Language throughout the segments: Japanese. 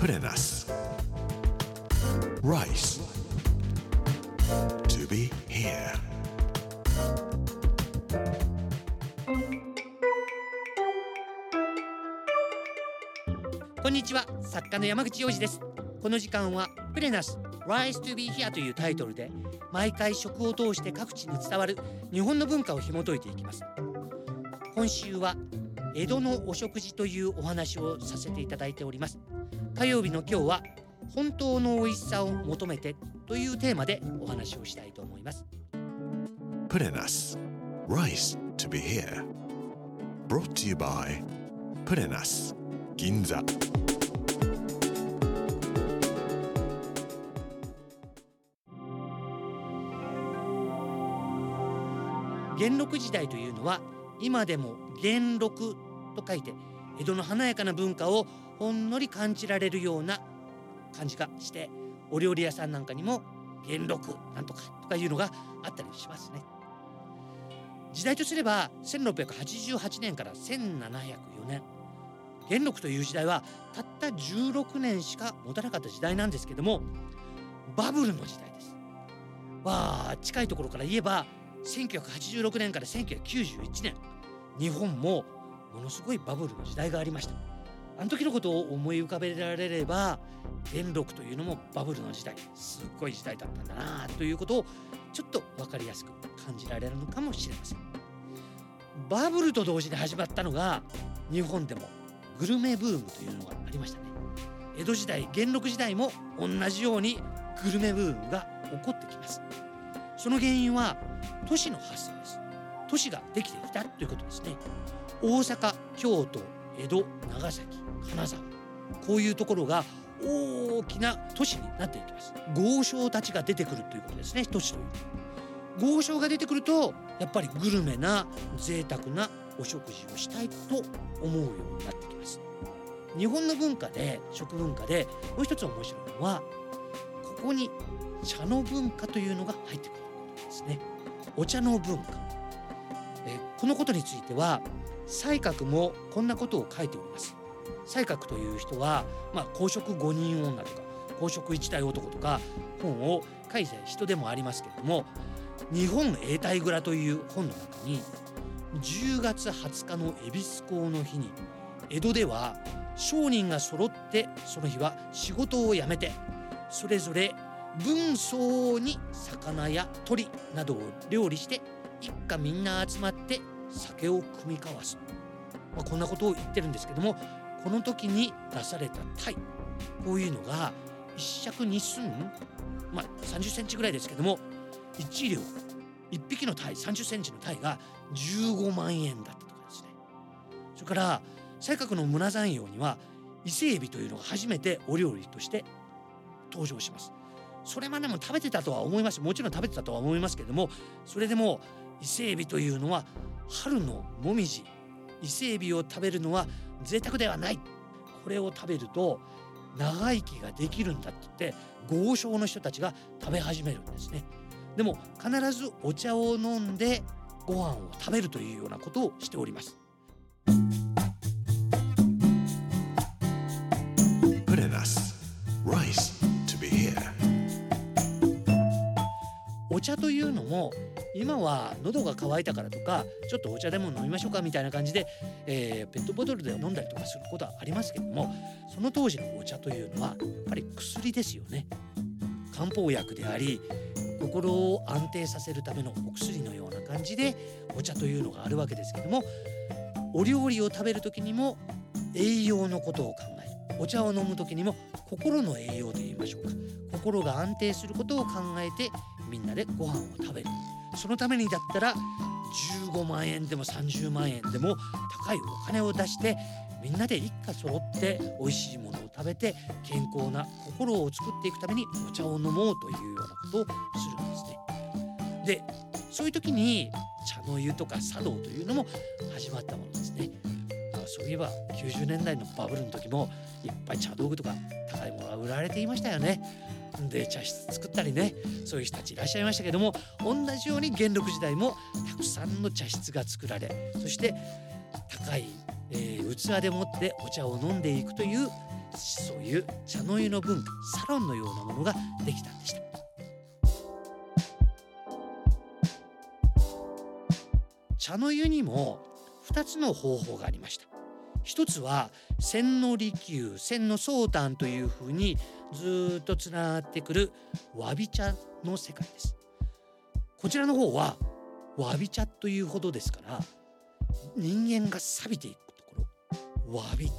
Put in us. Rice. To be here. こんにちは作家の山口洋二ですこの時間はプレナス Rise to be here というタイトルで毎回食を通して各地に伝わる日本の文化を紐解いていきます今週は江戸のお食事というお話をさせていただいております火曜日の今日は本当の美味しさを求めてというテーマでお話をしたいと思います Put in us. Rice to be here. Brought to you by Put in us. Ginza. 元禄時代というのは今でも元禄と書いて江戸の華やかな文化をほんのり感じられるような感じがしてお料理屋さんなんかにも元禄なんとかとかいうのがあったりしますね。時代とすれば1688年から1704年元禄という時代はたった16年しか持たなかった時代なんですけどもバブルの時代です。わあ近いところから言えば1986年から1991年日本もものすごいバブルの時代がありました。あの時のことを思い浮かべられれば元禄というのもバブルの時代すっごい時代だったんだなということをちょっと分かりやすく感じられるのかもしれません。バブルと同時に始まったのが日本でもグルメブームというのがありましたね。江戸時代元禄時代も同じようにグルメブームが起こってきます。その原因は都市の発生です。都市ができてきたということですね。大阪京都江戸長崎金沢こういうところが大きな都市になっていきます。豪商たちが出てくるということですね都市という。豪商が出てくるとやっぱりグルメな贅沢なお食事をしたいと思うようになってきます。日本の文化で食文化でもう一つ面白いのはここに茶の文化というのが入ってくることですね。お茶の文化。えこのことについては西閣もこんなことを書いております。西閣という人は、まあ、公職五人女とか公職一代男とか本を書いた人でもありますけれども日本永代蔵という本の中に10月20日の恵比寿港の日に江戸では商人が揃ってその日は仕事を辞めてそれぞれ分層に魚や鳥などを料理して一家みんな集まって酒を酌み交わす、まあ、こんなことを言ってるんですけどもこの時に出された鯛こういうのが一尺二寸まあ30センチぐらいですけども1両。1匹の鯛30センチの鯛が15万円だったとかですね。それから西閣の村山陽には伊勢海老というのが初めてお料理として登場します。それまでも食べてたとは思います。もちろん食べてたとは思いますけどもそれでも伊勢海老というのは春のもみじ。伊勢海老を食べるのは贅沢ではない。これを食べると長生きができるんだって言って豪商の人たちが食べ始めるんですね。でも必ずお茶を飲んでご飯を食べるというようなことをしております。お茶というのも今は喉が渇いたからとかちょっとお茶でも飲みましょうかみたいな感じで、えーペットボトルで飲んだりとかすることはありますけどもその当時のお茶というのはやっぱり薬ですよね。漢方薬であり心を安定させるためのお薬のような感じでお茶というのがあるわけですけどもお料理を食べる時にも栄養のことを考える。お茶を飲む時にも心の栄養と言いましょうか。心が安定することを考えてみんなでご飯を食べるそのためにだったら15万円でも30万円でも高いお金を出してみんなで一家揃って美味しいものを食べて健康な心を作っていくためにお茶を飲もうというようなことをするんですね。でそういう時に茶の湯とか茶道というのも始まったものですね。そういえば90年代のバブルの時もいっぱい茶道具とか高いものが売られていましたよね。で茶室作ったりねそういう人たちいらっしゃいましたけども同じように元禄時代もたくさんの茶室が作られそして高い、えー器でもってお茶を飲んでいくというそういう茶の湯の文化サロンのようなものができたんでした。茶の湯にも2つの方法がありました。一つは千利休千の宗丹というふうにずっとつながってくるわび茶の世界です。こちらの方はわび茶というほどですから人間が錆びていくところわび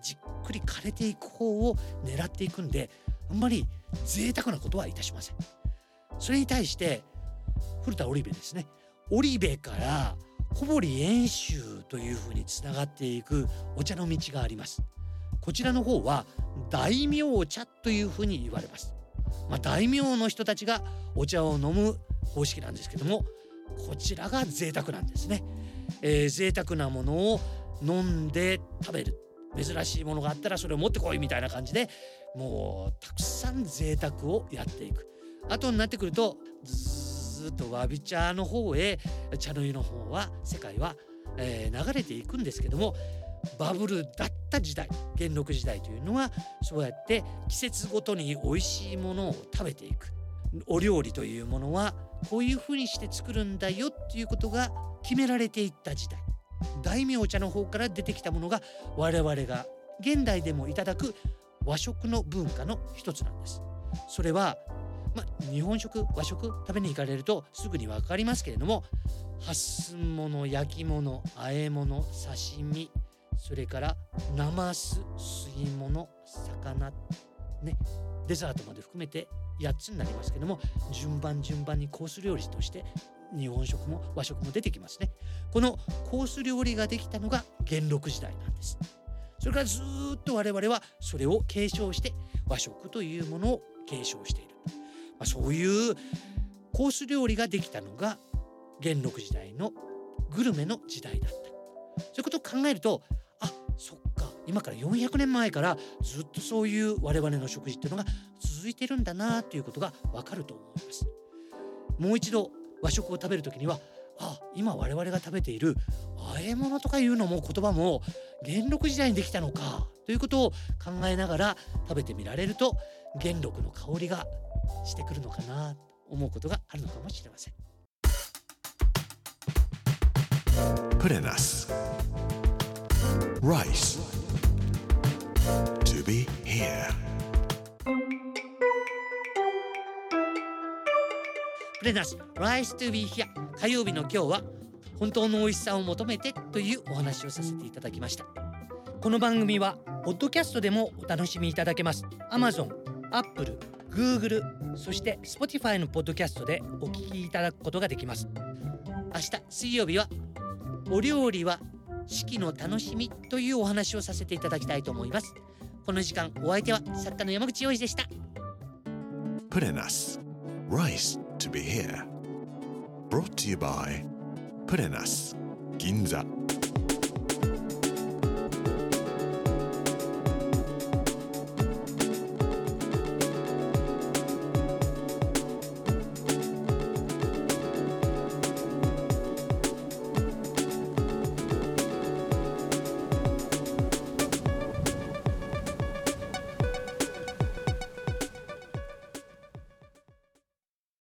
じっくり枯れていく方を狙っていくんであんまり贅沢なことはいたしません。それに対して古田織部ですね。織部から小堀遠州というふうにつながっていくお茶の道があります。こちらの方は大名茶というふうに言われます。まあ、大名の人たちがお茶を飲む方式なんですけどもこちらが贅沢なんですね、えー、贅沢なものを飲んで食べる。珍しいものがあったらそれを持ってこいみたいな感じでもうたくさん贅沢をやっていく。後になってくるとずずっとわび茶の方へ茶の湯の方は世界は、えー、流れていくんですけどもバブルだった時代元禄時代というのはそうやって季節ごとに美味しいものを食べていく。お料理というものはこういうふうにして作るんだよっていうことが決められていった時代。大名茶の方から出てきたものが我々が現代でもいただく和食の文化の一つなんです。それはま日本食和食食べに行かれるとすぐに分かりますけれども発寸物焼き物和え物刺身それからナマス吸い物魚ねデザートまで含めて8つになりますけども順番順番にコース料理として日本食も和食も出てきますね。このコース料理ができたのが元禄時代なんです。それからずっと我々はそれを継承して和食というものを継承している、まあ、そういうコース料理ができたのが元禄時代のグルメの時代だった。そういうことを考えるとあそっか今から400年前からずっとそういう我々の食事っていうのが続いてるんだなということがわかると思います。もう一度和食を食べる時にはあ今我々が食べている和え物とかいうのも言葉も元禄時代にできたのかということを考えながら食べてみられると元禄の香りがしてくるのかなと思うことがあるのかもしれません。プレナス Rice. To be here. プレナス Rice to be here. 火曜日の今日は本当の美味しさを求めてというお話をさせていただきました。この番組はポッドキャストでもお楽しみいただけます。Amazon、Apple、Google そして Spotify のポッドキャストでお聞きいただくことができます。明日水曜日はお料理は四季の楽しみというお話をさせていただきたいと思います。この時間お相手は作家の山口洋二でした。Put in us Rice to be here. Brought to you by Put in us 銀座